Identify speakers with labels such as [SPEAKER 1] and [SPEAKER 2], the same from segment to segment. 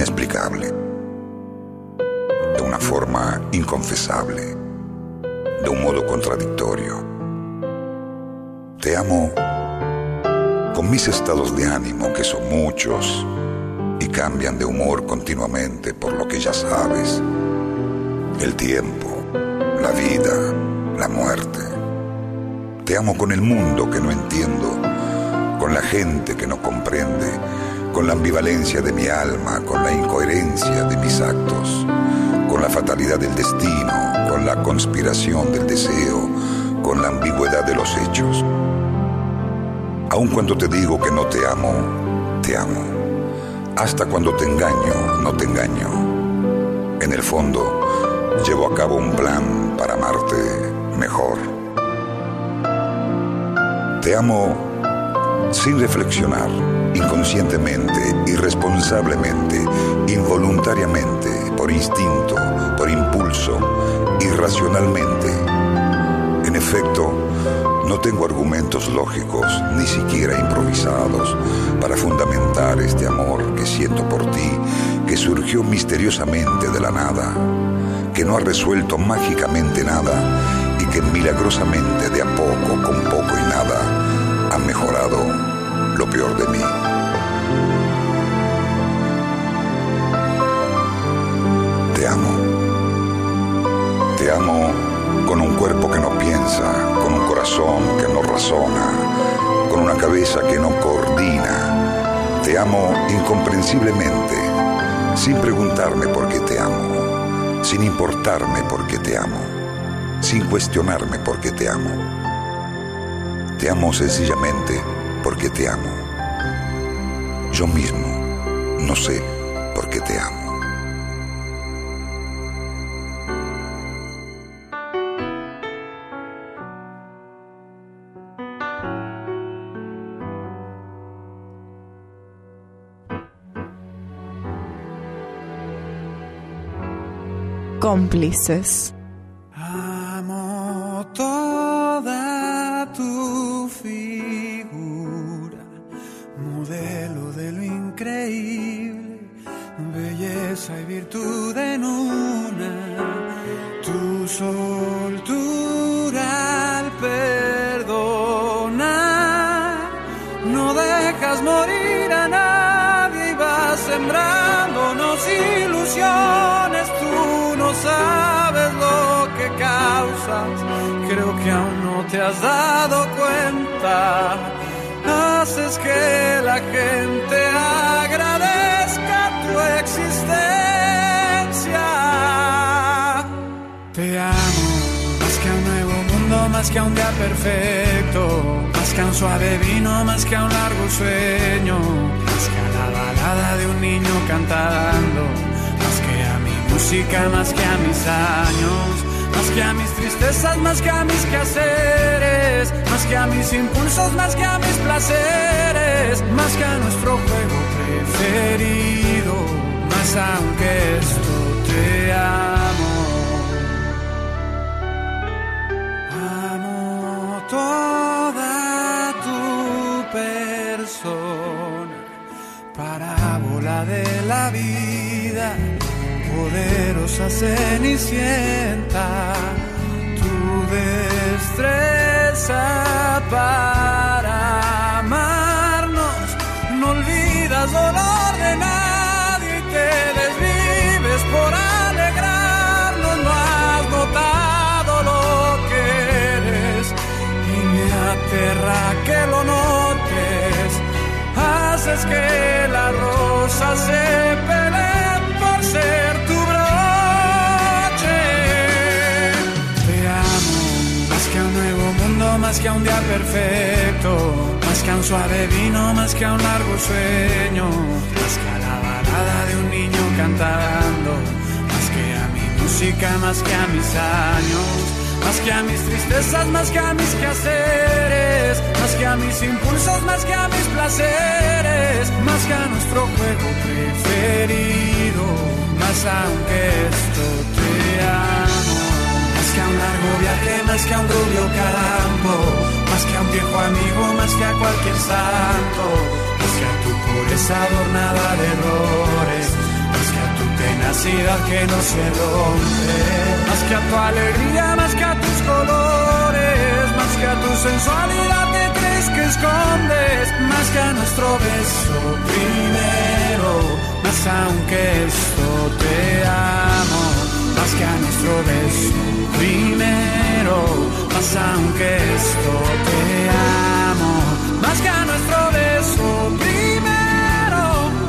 [SPEAKER 1] inexplicable, de una forma inconfesable, de un modo contradictorio. Te amo con mis estados de ánimo, que son muchos y cambian de humor continuamente por lo que ya sabes, el tiempo, la vida, la muerte. Te amo con el mundo que no entiendo, con la gente que no comprende, con la ambivalencia de mi alma, con la incoherencia de mis actos, con la fatalidad del destino, con la conspiración del deseo, con la ambigüedad de los hechos. Aun cuando te digo que no te amo, te amo. Hasta cuando te engaño, no te engaño. En el fondo, llevo a cabo un plan para amarte mejor. Te amo sin reflexionar, inconscientemente, irresponsablemente, involuntariamente, por instinto, por impulso, irracionalmente. En efecto, no tengo argumentos lógicos, ni siquiera improvisados, para fundamentar este amor que siento por ti, que surgió misteriosamente de la nada, que no ha resuelto mágicamente nada y que milagrosamente de a poco, cabeza que no coordina. Te amo incomprensiblemente, sin preguntarme por qué te amo, sin importarme por qué te amo, sin cuestionarme por qué te amo. Te amo sencillamente porque te amo. Yo mismo no sé por qué te amo.
[SPEAKER 2] Cómplices.
[SPEAKER 3] Amo toda tu figura, modelo de lo increíble, belleza y virtud en una, tu soltura al perdonar, no dejas morir a nadie y vas sembrándonos ilusiones, tú no sabes lo que causas, creo que aún no te has dado cuenta, haces que la gente agradezca tu existencia. Te amo, más que a un nuevo mundo, más que a un día perfecto, más que a un suave vino, más que a un largo sueño, más que a la balada de un niño cantando, música, más que a mis años, más que a mis tristezas, más que a mis quehaceres, más que a mis impulsos, más que a mis placeres, más que a nuestro juego preferido, más aunque esto te amo. Amo toda tu persona, parábola de la vida, poderosa cenicienta, tu destreza para amarnos, no olvidas dolor de nadie y te desvives por alegrarnos, no has notado lo que eres y me aterra que lo notes. Haces que la rosa se más que a un día perfecto, más que a un suave vino, más que a un largo sueño, más que a la balada de un niño cantando, más que a mi música, más que a mis años, más que a mis tristezas, más que a mis quehaceres, más que a mis impulsos, más que a mis placeres, más que a nuestro juego preferido, más aunque esto te que a un largo viaje, más que a un rubio campo más que a un viejo amigo, más que a cualquier santo, más que a tu pureza adornada de errores, más que a tu tenacidad que no se rompe, más que a tu alegría, más que a tus colores, más que a tu sensualidad que crees que escondes, más que a nuestro beso primero, más aunque esto te amo, más que a nuestro beso. Primero más aunque esto te amo, más que a nuestro beso. Primero,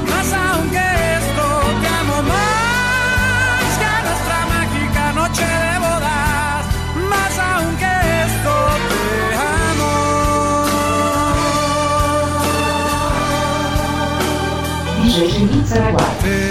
[SPEAKER 3] más aunque esto te amo, más que a nuestra mágica noche de bodas, más aunque esto te amo. Te